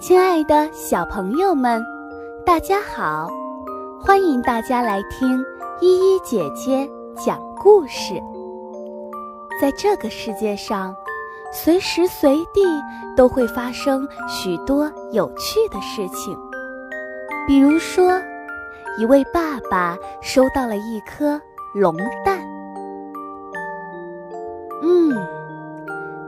亲爱的小朋友们，大家好！欢迎大家来听依依姐姐讲故事。在这个世界上，随时随地都会发生许多有趣的事情。比如说，一位爸爸收到了一颗龙蛋，嗯，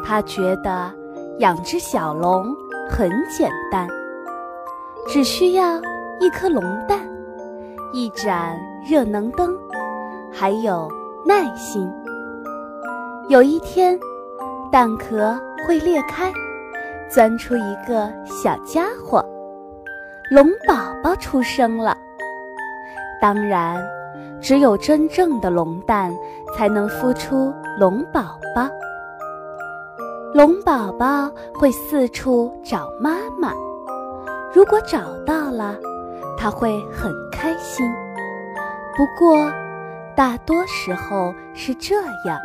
他觉得养只小龙。很简单，只需要一颗龙蛋，一盏热能灯，还有耐心。有一天，蛋壳会裂开，钻出一个小家伙，龙宝宝出生了。当然，只有真正的龙蛋才能孵出龙宝宝。龙宝宝会四处找妈妈，如果找到了，它会很开心。不过，大多时候是这样：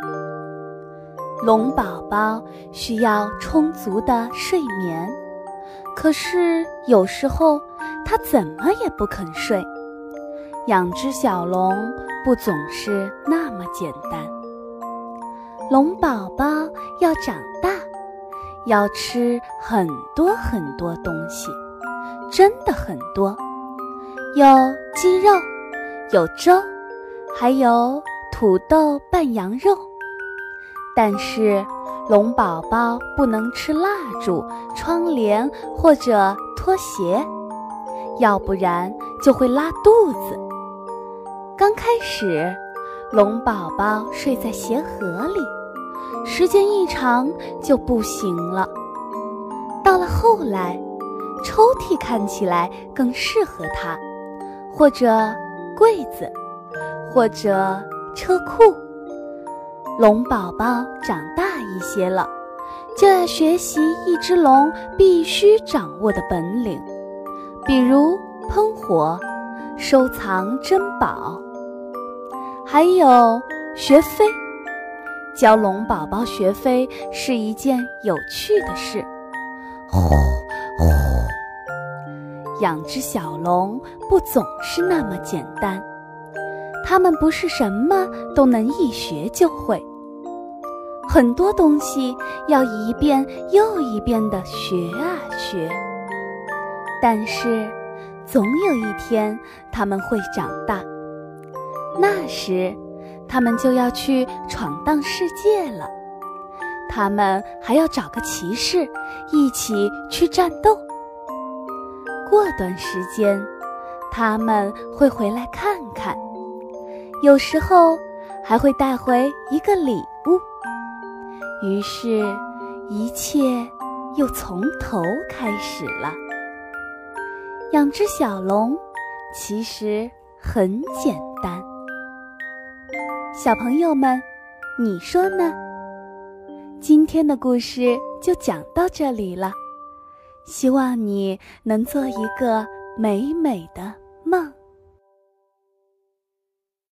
龙宝宝需要充足的睡眠，可是有时候它怎么也不肯睡。养只小龙不总是那么简单。龙宝宝要长，要吃很多很多东西，真的很多，有鸡肉，有粥，还有土豆拌羊肉。但是龙宝宝不能吃蜡烛、窗帘或者拖鞋，要不然就会拉肚子。刚开始，龙宝宝睡在鞋盒里。时间一长就不行了。到了后来，抽屉看起来更适合它，或者柜子，或者车库。龙宝宝长大一些了，就要学习一只龙必须掌握的本领，比如喷火、收藏珍宝，还有学飞。教龙宝宝学飞是一件有趣的事。呼呼，养只小龙不总是那么简单，它们不是什么都能一学就会，很多东西要一遍又一遍的学啊学。但是，总有一天他们会长大，那时。他们就要去闯荡世界了，他们还要找个骑士一起去战斗。过段时间，他们会回来看看，有时候还会带回一个礼物。于是，一切又从头开始了。养只小龙，其实很简单。小朋友们，你说呢？今天的故事就讲到这里了，希望你能做一个美美的梦。